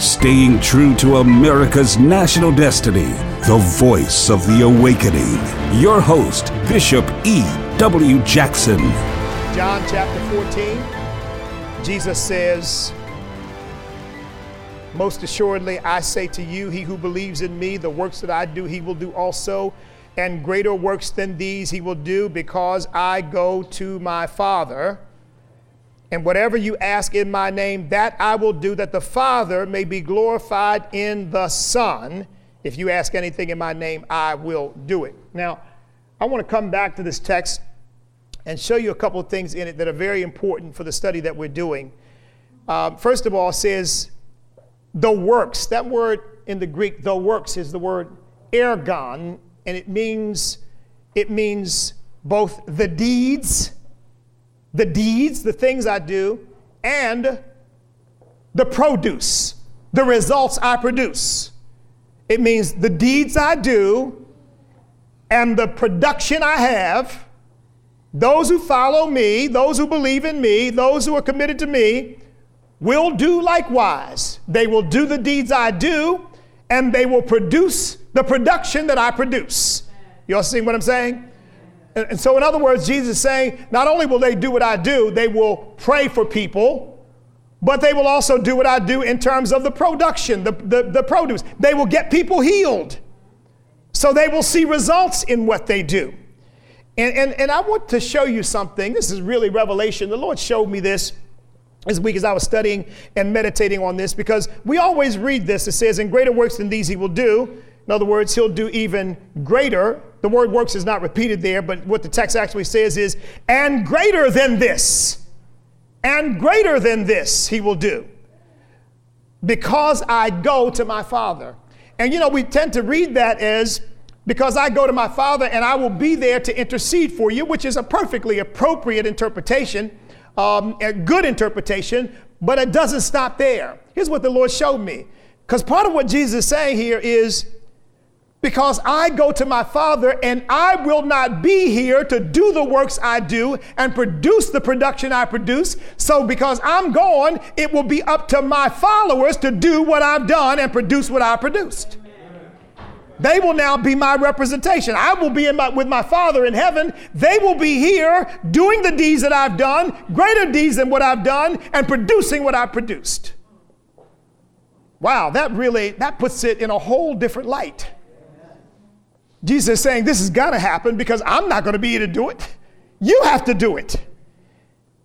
staying true to America's national destiny, the voice of the awakening. Your host, Bishop E. W. Jackson. John chapter 14, Jesus says, Most assuredly, I say to you, he who believes in me, the works that I do, he will do also, and greater works than these he will do, because I go to my Father. And whatever you ask in my name, that I will do, that the Father may be glorified in the Son. If you ask anything in my name, I will do it. Now, I want to come back to this text and show you a couple of things in it that are very important for the study that we're doing. Uh, first of all, it says the works. That word in the Greek, the works, is the word ergon, and it means it means both the deeds the deeds, the things I do, and the produce, the results I produce. It means the deeds I do and the production I have. Those who follow me, those who believe in me, those who are committed to me, will do likewise. They will do the deeds I do, and they will produce the production that I produce. You all see what I'm saying? And, so, in other words, Jesus is saying, not only will they do what I do, they will pray for people, but they will also do what I do in terms of the production, the, the, the produce. They will get people healed. So they will see results in what they do. And, and, and I want to show you something. This is really revelation. The Lord showed me this this week as I was studying and meditating on this because we always read this. It says, In greater works than these he will do. In other words, he'll do even greater. The word works is not repeated there, but what the text actually says is, and greater than this, and greater than this he will do, because I go to my Father. And you know, we tend to read that as, because I go to my Father and I will be there to intercede for you, which is a perfectly appropriate interpretation, um, a good interpretation, but it doesn't stop there. Here's what the Lord showed me. Because part of what Jesus is saying here is, because I go to my Father and I will not be here to do the works I do and produce the production I produce. So, because I'm gone, it will be up to my followers to do what I've done and produce what I produced. They will now be my representation. I will be my, with my Father in heaven. They will be here doing the deeds that I've done, greater deeds than what I've done, and producing what I produced. Wow, that really that puts it in a whole different light. Jesus is saying this is going to happen because I'm not going to be here to do it. You have to do it.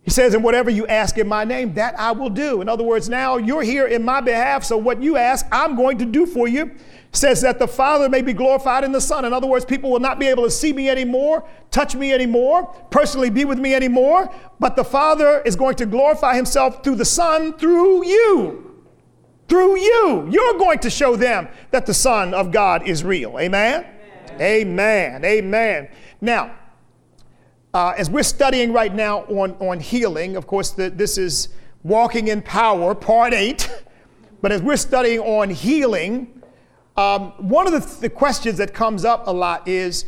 He says, and whatever you ask in my name, that I will do. In other words, now you're here in my behalf, so what you ask, I'm going to do for you. Says that the Father may be glorified in the Son. In other words, people will not be able to see me anymore, touch me anymore, personally be with me anymore, but the Father is going to glorify himself through the Son, through you. Through you. You're going to show them that the Son of God is real. Amen? Amen. Amen. Now, uh, as we're studying right now on, on healing, of course, the, this is Walking in Power, Part 8. But as we're studying on healing, um, one of the, the, questions that comes up a lot is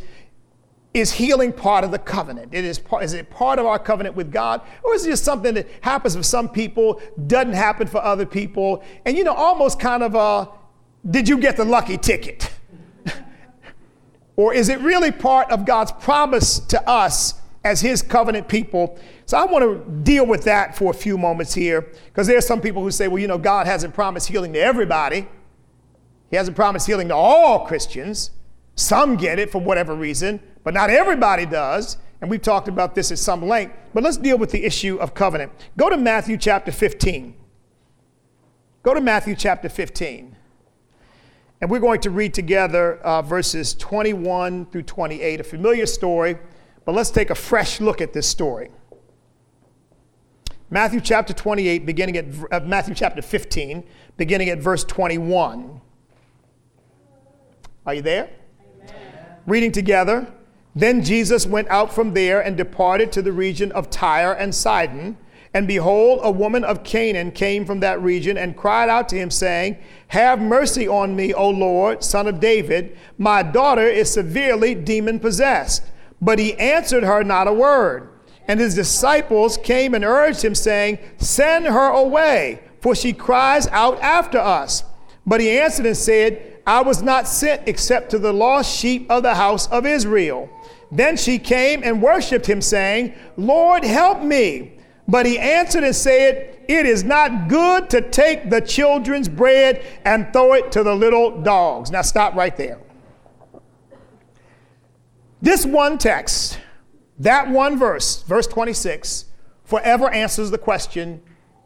Is healing part of the covenant? It is, is it part of our covenant with God? Or is it just something that happens for some people, doesn't happen for other people? And, you know, almost kind of a did you get the lucky ticket? Or is it really part of God's promise to us as His covenant people? So I want to deal with that for a few moments here because there are some people who say, well, you know, God hasn't promised healing to everybody, He hasn't promised healing to all Christians. Some get it for whatever reason, but not everybody does. And we've talked about this at some length. But let's deal with the issue of covenant. Go to Matthew chapter 15. Go to Matthew chapter 15. And we're going to read together uh, verses 21 through 28, a familiar story, but let's take a fresh look at this story. Matthew chapter 28, beginning at uh, Matthew chapter 15, beginning at verse 21. Are you there? Amen. Reading together. Then Jesus went out from there and departed to the region of Tyre and Sidon. And behold, a woman of Canaan came from that region and cried out to him, saying, Have mercy on me, O Lord, son of David. My daughter is severely demon possessed. But he answered her not a word. And his disciples came and urged him, saying, Send her away, for she cries out after us. But he answered and said, I was not sent except to the lost sheep of the house of Israel. Then she came and worshiped him, saying, Lord, help me. But he answered and said, It is not good to take the children's bread and throw it to the little dogs. Now stop right there. This one text, that one verse, verse 26, forever answers the question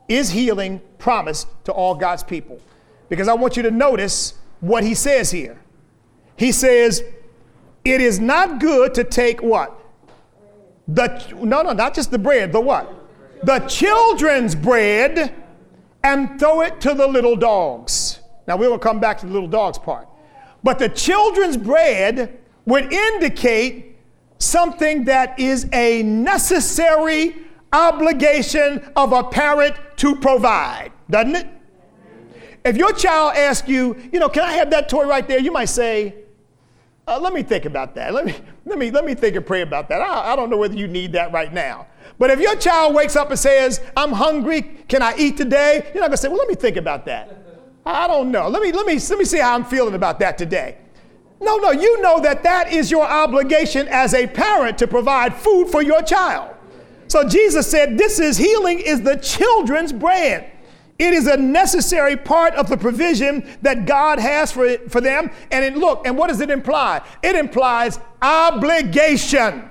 Is healing promised to all God's people? Because I want you to notice what he says here. He says, It is not good to take what? The no, no, not just the bread, the what? The children's bread and throw it to the little dogs. Now we will come back to the little dogs part. But the children's bread would indicate something that is a necessary obligation of a parent to provide, doesn't it? If your child asks you, you know, can I have that toy right there? You might say, uh, let me think about that. Let me, let me, let me think and pray about that. I, I don't know whether you need that right now. But if your child wakes up and says, I'm hungry, can I eat today? You're not gonna say, well, let me think about that. I don't know. Let me, let me, let me see how I'm feeling about that today. No, no, you know that that is your obligation as a parent to provide food for your child. So Jesus said, This is healing, is the children's bread. It is a necessary part of the provision that God has for, for them. And it, look, and what does it imply? It implies obligation.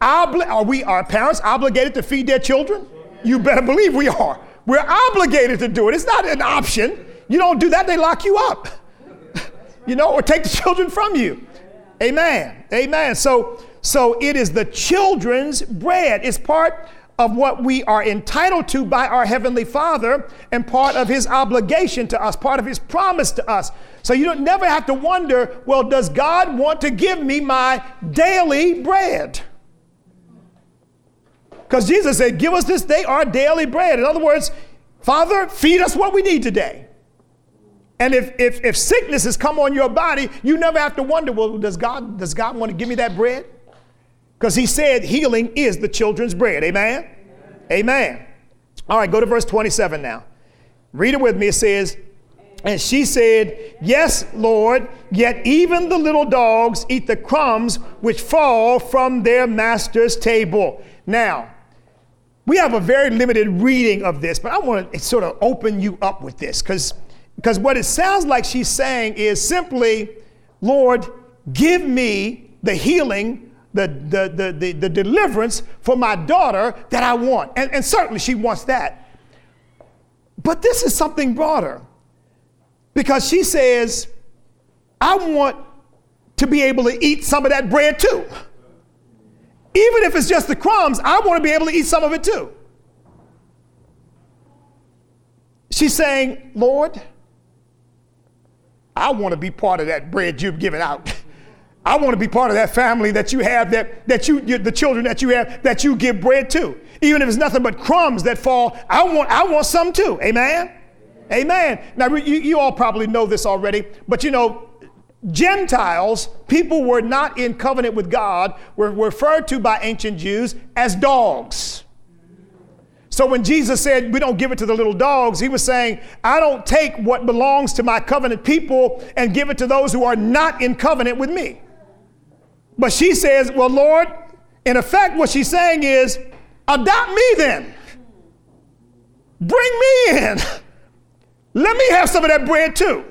Obli- are we, our parents, obligated to feed their children? You better believe we are. We're obligated to do it. It's not an option. You don't do that, they lock you up you know, or take the children from you. Amen. Amen. So, so it is the children's bread. It's part of what we are entitled to by our Heavenly Father and part of His obligation to us, part of His promise to us. So you don't never have to wonder, well, does God want to give me my daily bread? Because Jesus said, Give us this day our daily bread. In other words, Father, feed us what we need today. And if, if, if sickness has come on your body, you never have to wonder, well, does God, does God want to give me that bread? Because he said healing is the children's bread. Amen? Amen? Amen. All right, go to verse 27 now. Read it with me. It says, And she said, Yes, Lord, yet even the little dogs eat the crumbs which fall from their master's table. Now, we have a very limited reading of this, but I want to sort of open you up with this because because what it sounds like she's saying is simply, Lord, give me the healing, the, the, the, the, the deliverance for my daughter that I want. And, and certainly she wants that. But this is something broader because she says, I want to be able to eat some of that bread too. Even if it's just the crumbs, I want to be able to eat some of it too. She's saying, Lord, I want to be part of that bread you've given out. I want to be part of that family that you have, that, that you, the children that you have, that you give bread to. Even if it's nothing but crumbs that fall, I want, I want some too. Amen? Amen. Now, you, you all probably know this already, but you know, Gentiles, people were not in covenant with God, were referred to by ancient Jews as dogs. So when Jesus said, We don't give it to the little dogs, he was saying, I don't take what belongs to my covenant people and give it to those who are not in covenant with me. But she says, Well, Lord, in effect, what she's saying is, Adopt me then. Bring me in. Let me have some of that bread too.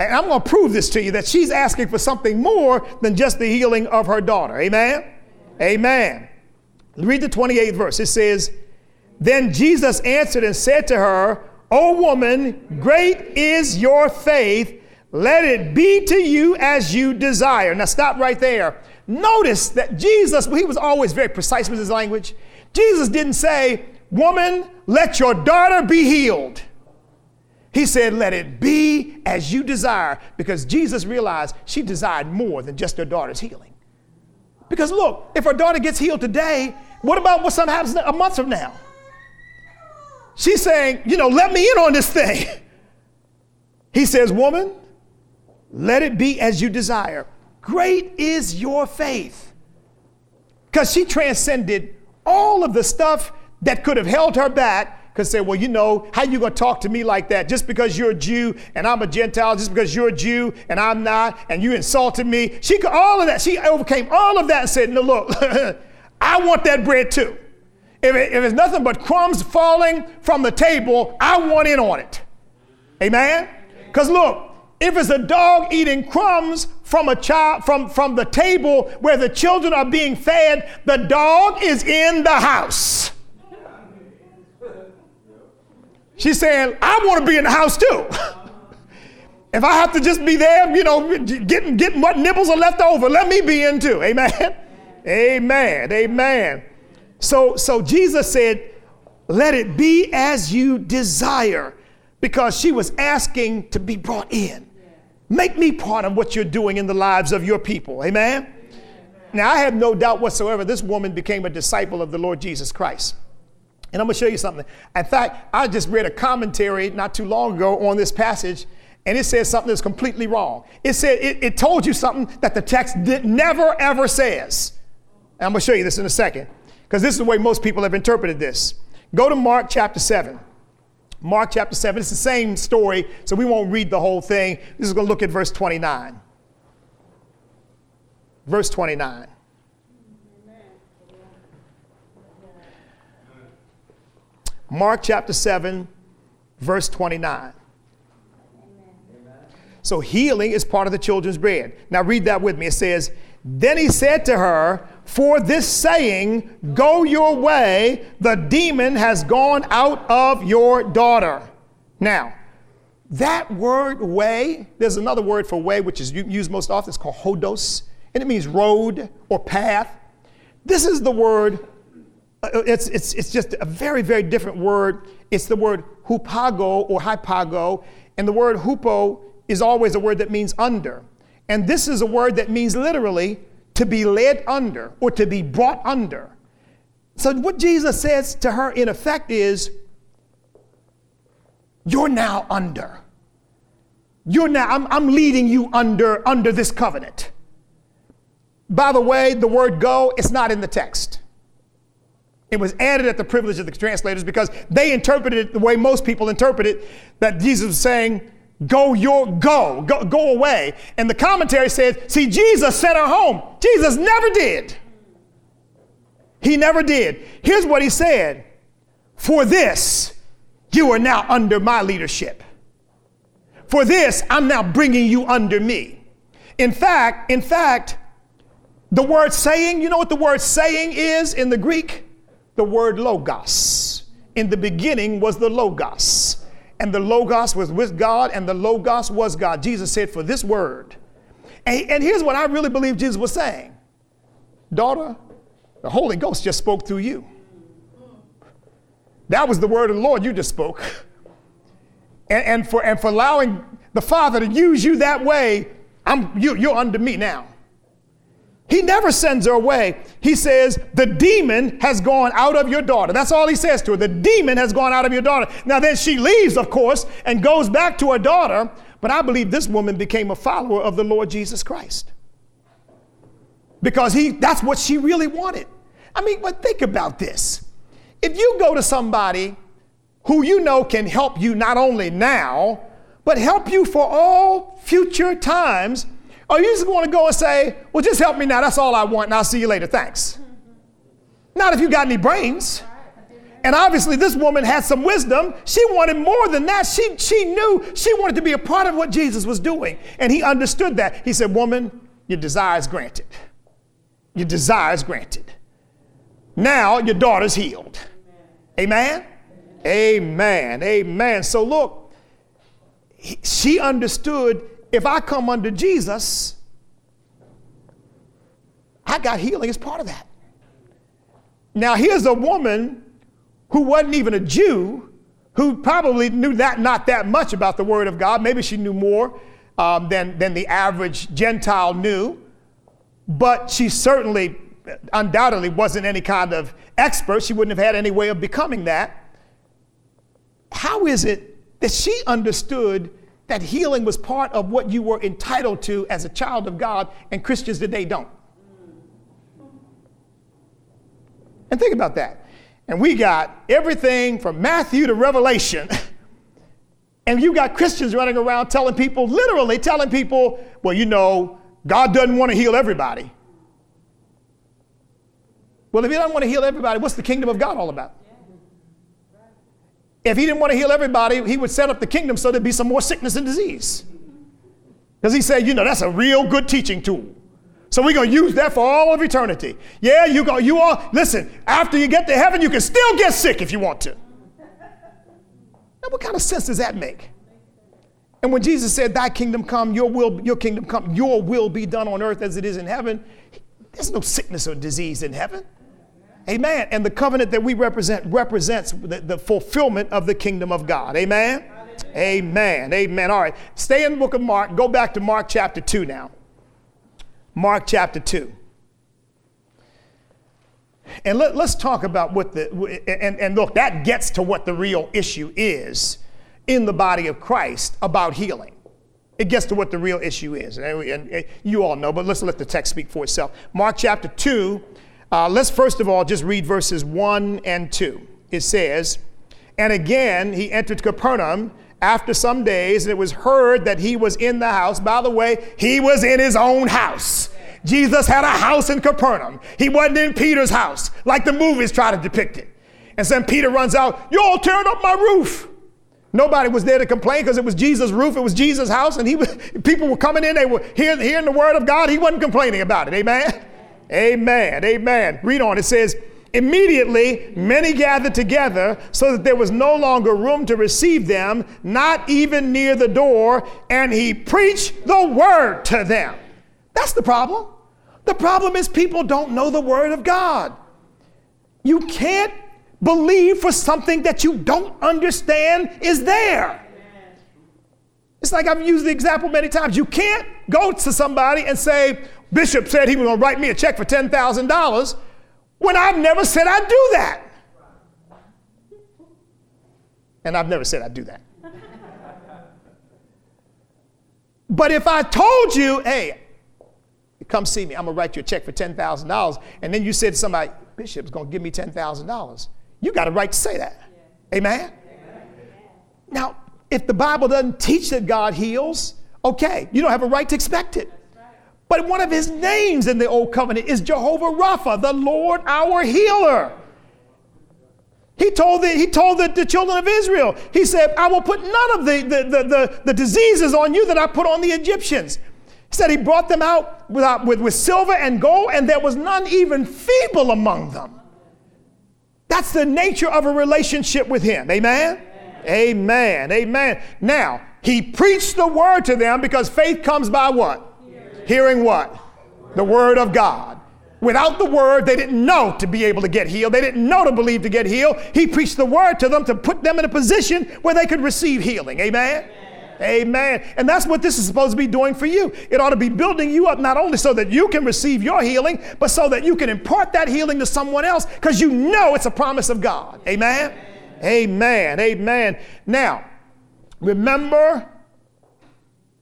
And I'm going to prove this to you that she's asking for something more than just the healing of her daughter. Amen? Amen. Read the 28th verse. It says, Then Jesus answered and said to her, O woman, great is your faith. Let it be to you as you desire. Now stop right there. Notice that Jesus, he was always very precise with his language. Jesus didn't say, Woman, let your daughter be healed. He said, Let it be as you desire, because Jesus realized she desired more than just her daughter's healing. Because look, if her daughter gets healed today, what about what something happens a month from now? She's saying, you know, let me in on this thing. He says, Woman, let it be as you desire. Great is your faith. Because she transcended all of the stuff that could have held her back could say, well, you know, how you to talk to me like that? Just because you're a Jew and I'm a Gentile, just because you're a Jew and I'm not, and you insulted me. She could, all of that, she overcame all of that and said, no, look, I want that bread too. If, it, if it's nothing but crumbs falling from the table, I want in on it. Amen? Because look, if it's a dog eating crumbs from a child from, from the table where the children are being fed, the dog is in the house. She's saying, I want to be in the house too. if I have to just be there, you know, getting, getting what nibbles are left over, let me be in too. Amen. Amen. Amen. So, so Jesus said, Let it be as you desire, because she was asking to be brought in. Make me part of what you're doing in the lives of your people. Amen? Amen? Now, I have no doubt whatsoever this woman became a disciple of the Lord Jesus Christ. And I'm going to show you something. In fact, I just read a commentary not too long ago on this passage, and it says something that's completely wrong. It said it, it told you something that the text did, never ever says. And I'm going to show you this in a second, because this is the way most people have interpreted this. Go to Mark chapter 7. Mark chapter 7. It's the same story, so we won't read the whole thing. This is going to look at verse 29. Verse 29. Mark chapter 7, verse 29. So healing is part of the children's bread. Now read that with me. It says, Then he said to her, for this saying, Go your way, the demon has gone out of your daughter. Now, that word way, there's another word for way which is used most often, it's called hodos, and it means road or path. This is the word, uh, it's, it's, it's just a very, very different word. It's the word hupago or hypago, and the word hupo is always a word that means under. And this is a word that means literally to be led under or to be brought under. So, what Jesus says to her in effect is, You're now under. You're now, I'm, I'm leading you under, under this covenant. By the way, the word go, it's not in the text. It was added at the privilege of the translators because they interpreted it the way most people interpret it, that Jesus was saying, Go your go, go, go away. And the commentary says, see, Jesus sent her home. Jesus never did. He never did. Here's what he said For this, you are now under my leadership. For this, I'm now bringing you under me. In fact, in fact, the word saying, you know what the word saying is in the Greek? The word logos. In the beginning was the logos and the Logos was with God, and the Logos was God. Jesus said, For this word. And, and here's what I really believe Jesus was saying Daughter, the Holy Ghost just spoke through you. That was the word of the Lord you just spoke. And, and, for, and for allowing the Father to use you that way, I'm, you, you're under me now. He never sends her away. He says, The demon has gone out of your daughter. That's all he says to her. The demon has gone out of your daughter. Now, then she leaves, of course, and goes back to her daughter. But I believe this woman became a follower of the Lord Jesus Christ. Because he, that's what she really wanted. I mean, but think about this. If you go to somebody who you know can help you not only now, but help you for all future times, or you just want to go and say, well, just help me now. That's all I want, and I'll see you later. Thanks. Not if you got any brains. And obviously, this woman had some wisdom. She wanted more than that. She, she knew she wanted to be a part of what Jesus was doing. And he understood that. He said, Woman, your desire is granted. Your desire is granted. Now your daughter's healed. Amen? Amen. Amen. So look, she understood if I come under Jesus, I got healing as part of that. Now, here's a woman who wasn't even a Jew, who probably knew that not that much about the Word of God. Maybe she knew more um, than, than the average Gentile knew, but she certainly, undoubtedly, wasn't any kind of expert. She wouldn't have had any way of becoming that. How is it that she understood that healing was part of what you were entitled to as a child of God, and Christians today don't. And think about that. And we got everything from Matthew to Revelation. and you got Christians running around telling people, literally telling people, well, you know, God doesn't want to heal everybody. Well, if He doesn't want to heal everybody, what's the kingdom of God all about? If He didn't want to heal everybody, He would set up the kingdom so there'd be some more sickness and disease. Because He said, you know, that's a real good teaching tool. So we're going to use that for all of eternity. Yeah, you go, you all, listen, after you get to heaven, you can still get sick if you want to. Now, what kind of sense does that make? And when Jesus said, Thy kingdom come, your will, your kingdom come, your will be done on earth as it is in heaven, there's no sickness or disease in heaven. Amen. And the covenant that we represent represents the, the fulfillment of the kingdom of God. Amen. Amen. Amen. All right. Stay in the book of Mark. Go back to Mark chapter 2 now. Mark chapter 2. And let, us talk about what the, and, and look, that gets to what the real issue is in the body of Christ about healing. It gets to what the real issue is. And, and you all know, but let's let the text speak for itself. Mark chapter 2, uh, let's first of all just read verses 1 and 2. It says, And again he entered Capernaum after some days, and it was heard that he was in the house. By the way, he was in his own house. Jesus had a house in Capernaum. He wasn't in Peter's house, like the movies try to depict it. And then Peter runs out, you all tearing up my roof. Nobody was there to complain because it was Jesus' roof, it was Jesus' house, and he was, people were coming in, they were hearing, hearing the word of God. He wasn't complaining about it. Amen. Amen. Amen. Read on. It says, Immediately, many gathered together so that there was no longer room to receive them, not even near the door, and he preached the word to them. That's the problem. The problem is people don't know the word of God. You can't believe for something that you don't understand is there. It's like I've used the example many times. You can't go to somebody and say, Bishop said he was going to write me a check for $10,000 when I've never said I'd do that. And I've never said I'd do that. but if I told you, hey, come see me, I'm gonna write you a check for $10,000, and then you said to somebody, Bishop's gonna give me $10,000, you got a right to say that. Yeah. Amen? Amen? Now, if the Bible doesn't teach that God heals, okay, you don't have a right to expect it. But one of his names in the Old Covenant is Jehovah Rapha, the Lord our healer. He told, the, he told the, the, children of Israel, he said, I will put none of the, the, the, the, the diseases on you that I put on the Egyptians. He said he brought them out with, with, with silver and gold, and there was none even feeble among them. That's the nature of a relationship with him. Amen? Amen. Amen. Now, he preached the word to them because faith comes by what? Hearing what? The word of God. Without the word, they didn't know to be able to get healed. They didn't know to believe to get healed. He preached the word to them to put them in a position where they could receive healing. Amen? Amen. Amen. And that's what this is supposed to be doing for you. It ought to be building you up not only so that you can receive your healing, but so that you can impart that healing to someone else because you know it's a promise of God. Amen? Amen. Amen. Amen. Now, remember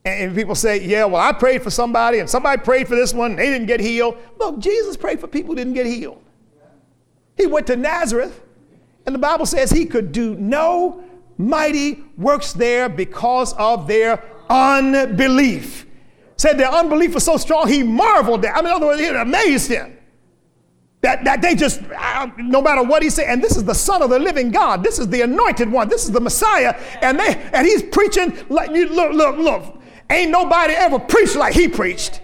and people say, yeah, well, I prayed for somebody and somebody prayed for this one, and they didn't get healed. Look, Jesus prayed for people who didn't get healed. He went to Nazareth, and the Bible says he could do no mighty works there because of their unbelief. Said their unbelief was so strong, he marveled at. I mean, in other words, it amazed him. That, that they just, uh, no matter what he said, and this is the Son of the living God. This is the anointed one. This is the Messiah. And they and he's preaching like you look, look, look. Ain't nobody ever preached like he preached.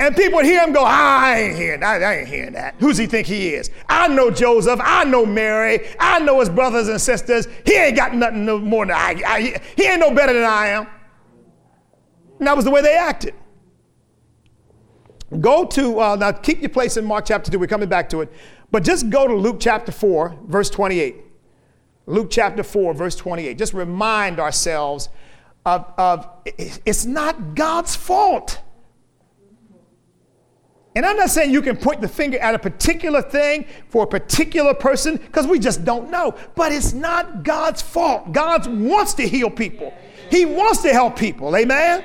And people would hear him go, I ain't hearing that. I ain't hearing that. Who's he think he is? I know Joseph. I know Mary. I know his brothers and sisters. He ain't got nothing no more than I, I. He ain't no better than I am. And that was the way they acted. Go to, uh, now keep your place in Mark chapter 2. We're coming back to it. But just go to Luke chapter 4, verse 28. Luke chapter 4, verse 28. Just remind ourselves of, of it's not God's fault. And I'm not saying you can point the finger at a particular thing for a particular person because we just don't know. But it's not God's fault. God wants to heal people, He wants to help people. Amen?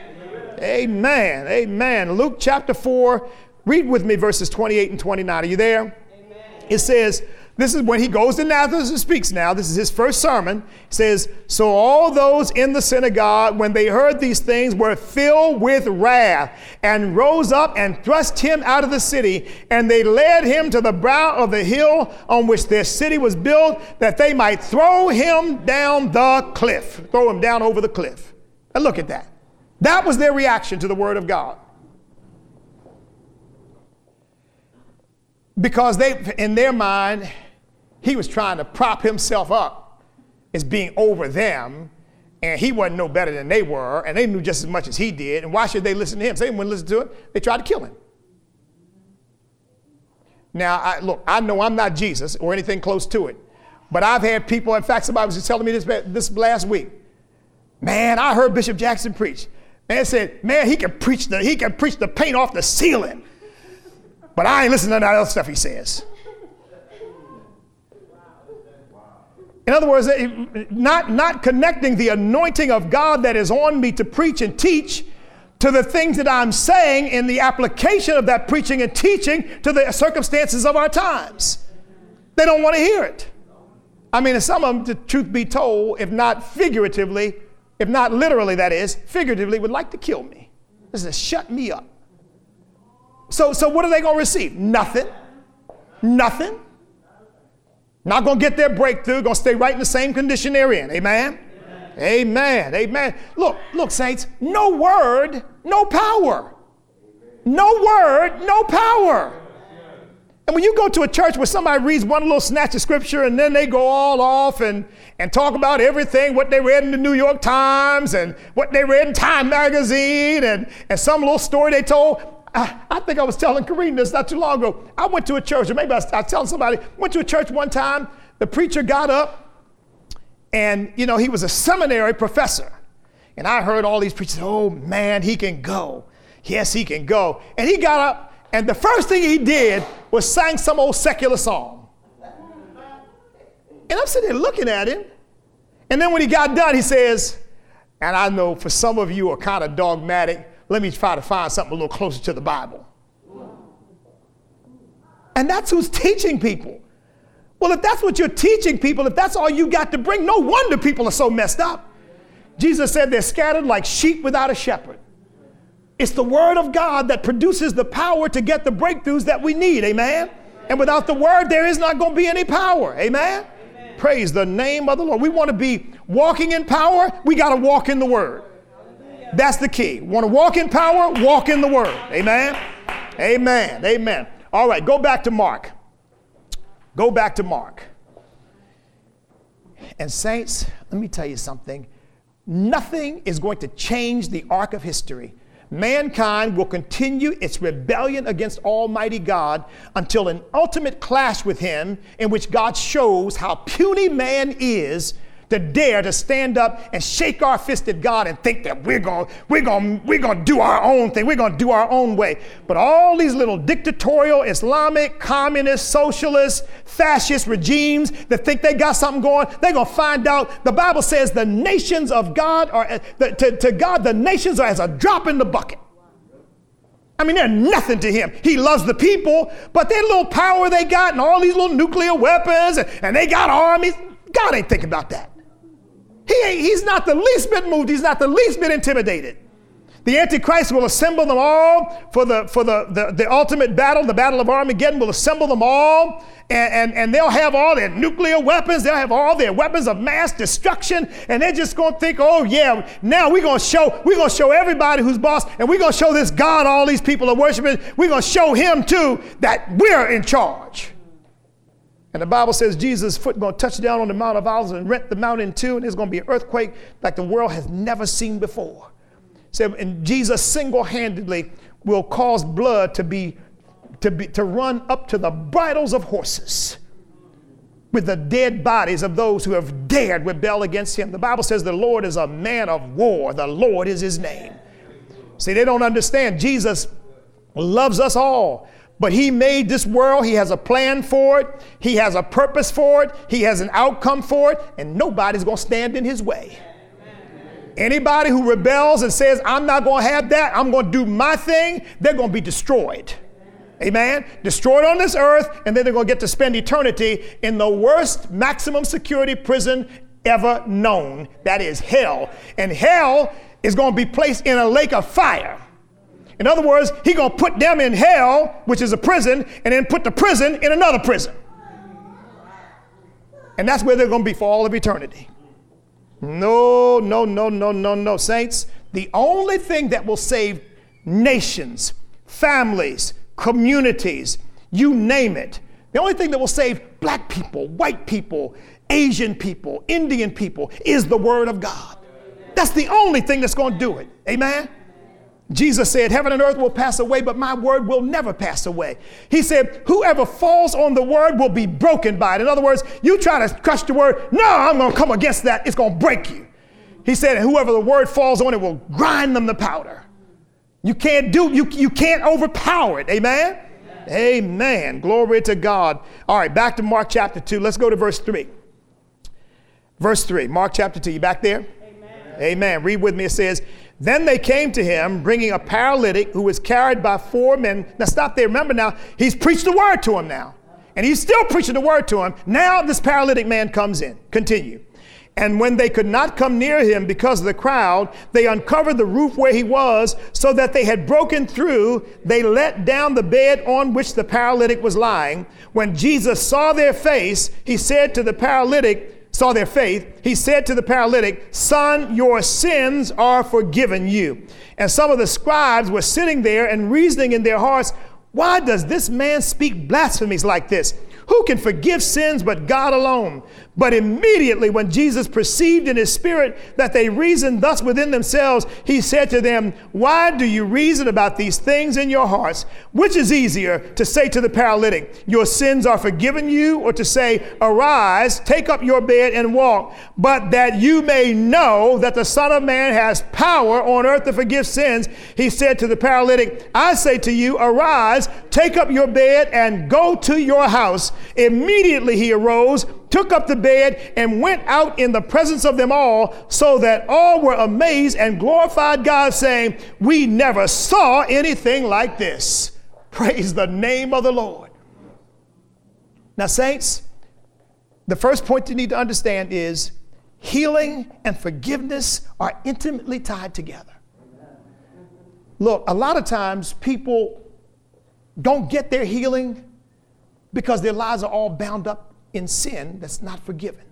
Amen. Amen. Luke chapter 4, read with me verses 28 and 29. Are you there? Amen. It says, This is when he goes to Nazareth and speaks now. This is his first sermon. He says, So all those in the synagogue, when they heard these things, were filled with wrath and rose up and thrust him out of the city. And they led him to the brow of the hill on which their city was built, that they might throw him down the cliff, throw him down over the cliff. And look at that. That was their reaction to the word of God. Because they, in their mind, he was trying to prop himself up as being over them, and he wasn't no better than they were, and they knew just as much as he did. And why should they listen to him? So they wouldn't listen to it. They tried to kill him. Now, I, look, I know I'm not Jesus or anything close to it, but I've had people. In fact, somebody was just telling me this this last week. Man, I heard Bishop Jackson preach. Man said, man, he can preach the he can preach the paint off the ceiling, but I ain't listening to that other stuff he says. In other words, eh, not, not connecting the anointing of God that is on me to preach and teach to the things that I'm saying in the application of that preaching and teaching to the circumstances of our times. They don't want to hear it. I mean, some of them, the truth be told, if not figuratively, if not literally, that is, figuratively, would like to kill me. This is shut me up. So, so what are they going to receive? Nothing. Nothing. Not going to get their breakthrough, going to stay right in the same condition they're in. Amen? Amen? Amen. Amen. Look, look, saints, no word, no power. No word, no power. And when you go to a church where somebody reads one little snatch of scripture and then they go all off and, and talk about everything, what they read in the New York Times and what they read in Time Magazine and, and some little story they told, I, I, think I was telling Kareen this not too long ago. I went to a church, or maybe I was, I was telling somebody, went to a church one time. The preacher got up, and you know, he was a seminary professor. And I heard all these preachers, oh man, he can go. Yes, he can go. And he got up, and the first thing he did was sang some old secular song. And I'm sitting there looking at him. And then when he got done, he says, and I know for some of you are kind of dogmatic, let me try to find something a little closer to the Bible. And that's who's teaching people. Well, if that's what you're teaching people, if that's all you got to bring, no wonder people are so messed up. Jesus said they're scattered like sheep without a shepherd. It's the word of God that produces the power to get the breakthroughs that we need. Amen. And without the word, there is not going to be any power. Amen? Amen. Praise the name of the Lord. We want to be walking in power, we got to walk in the word. That's the key. Want to walk in power? Walk in the word. Amen. Amen. Amen. All right, go back to Mark. Go back to Mark. And, saints, let me tell you something. Nothing is going to change the arc of history. Mankind will continue its rebellion against Almighty God until an ultimate clash with Him, in which God shows how puny man is to dare to stand up and shake our fist at God and think that we're going we're going we're going to do our own thing. We're going to do our own way. But all these little dictatorial Islamic, communist, socialist, fascist regimes that think they got something going, they're going to find out the Bible says the nations of God are uh, to, to God the nations are as a drop in the bucket. I mean, they're nothing to him. He loves the people, but that little power they got and all these little nuclear weapons and, and they got armies, God ain't thinking about that. He ain't, he's not the least bit moved. He's not the least bit intimidated. The Antichrist will assemble them all for the, for the, the, the ultimate battle, the battle of Armageddon will assemble them all, and, and, and they'll have all their nuclear weapons, they'll have all their weapons of mass destruction, and they're just gonna think, oh yeah, now we're gonna show, we're gonna show everybody who's boss, and we're gonna show this God all these people are worshiping, we're gonna show him too that we're in charge. And the Bible says Jesus' foot going to touch down on the Mount of Olives and rent the mountain in two, and there's going to be an earthquake like the world has never seen before. So, and Jesus single-handedly will cause blood to be, to be to run up to the bridles of horses with the dead bodies of those who have dared rebel against him. The Bible says the Lord is a man of war. The Lord is his name. See, they don't understand. Jesus loves us all. But He made this world, He has a plan for it, He has a purpose for it, He has an outcome for it, and nobody's gonna stand in His way. Anybody who rebels and says, I'm not gonna have that, I'm gonna do my thing, they're gonna be destroyed. Amen. Destroyed on this earth, and then they're going to get to spend eternity in the worst maximum security prison ever known. That is hell. And hell is going to be placed in a lake of fire. In other words, he to put them in hell, which is a prison, and then put the prison in another prison. And that's where they're to be for all of eternity. No, no, no, no, no, no. Saints, the only thing that will save nations, families, communities, you name it, the only thing that will save black people, white people, Asian people, Indian people is the Word of God. That's the only thing that's going to do it. Amen? Jesus said, Heaven and earth will pass away, but my word will never pass away. He said, Whoever falls on the word will be broken by it. In other words, you try to crush the word, no, I'm going to come against that. It's going to break you. He said, Whoever the word falls on, it will grind them to powder. You can't do, you, you can't overpower it. Amen? Amen? Amen. Glory to God. All right, back to Mark chapter 2. Let's go to verse 3. Verse 3, Mark chapter 2. You back there? Amen. Amen. Read with me. It says, then they came to him, bringing a paralytic who was carried by four men. Now, stop there. Remember now, he's preached the word to him now. And he's still preaching the word to him. Now, this paralytic man comes in. Continue. And when they could not come near him because of the crowd, they uncovered the roof where he was, so that they had broken through. They let down the bed on which the paralytic was lying. When Jesus saw their face, he said to the paralytic, saw their faith, he said to the paralytic, Son, your sins are forgiven you. And some of the scribes were sitting there and reasoning in their hearts, Why does this man speak blasphemies like this? Who can forgive sins but God alone? But immediately, when Jesus perceived in his spirit that they reasoned thus within themselves, he said to them, Why do you reason about these things in your hearts? Which is easier to say to the paralytic, Your sins are forgiven you, or to say, Arise, take up your bed and walk? But that you may know that the Son of Man has power on earth to forgive sins, he said to the paralytic, I say to you, Arise, take up your bed and go to your house. Immediately he arose took up the bed, and went out in the presence of them all, so that all were amazed and glorified God, saying, We never saw anything like this. Praise the name of the Lord. Now, saints, the first point you need to understand is healing and forgiveness are intimately tied together. Look, a lot of times people don't get their healing because their lives are all bound up in sin that's not forgiven.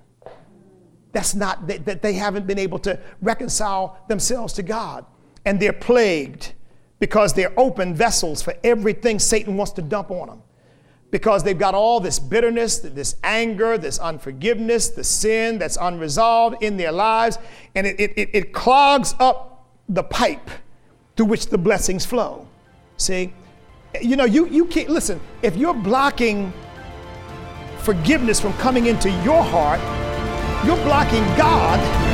That's not, that they, they haven't been able to reconcile themselves to God. And they're plagued because they're open vessels for everything Satan wants to dump on them. Because they've got all this bitterness, this anger, this unforgiveness, the sin that's unresolved in their lives, and it, it, it clogs up the pipe through which the blessings flow. See? You know, you, you can't, listen, if you're blocking forgiveness from coming into your heart, you're blocking God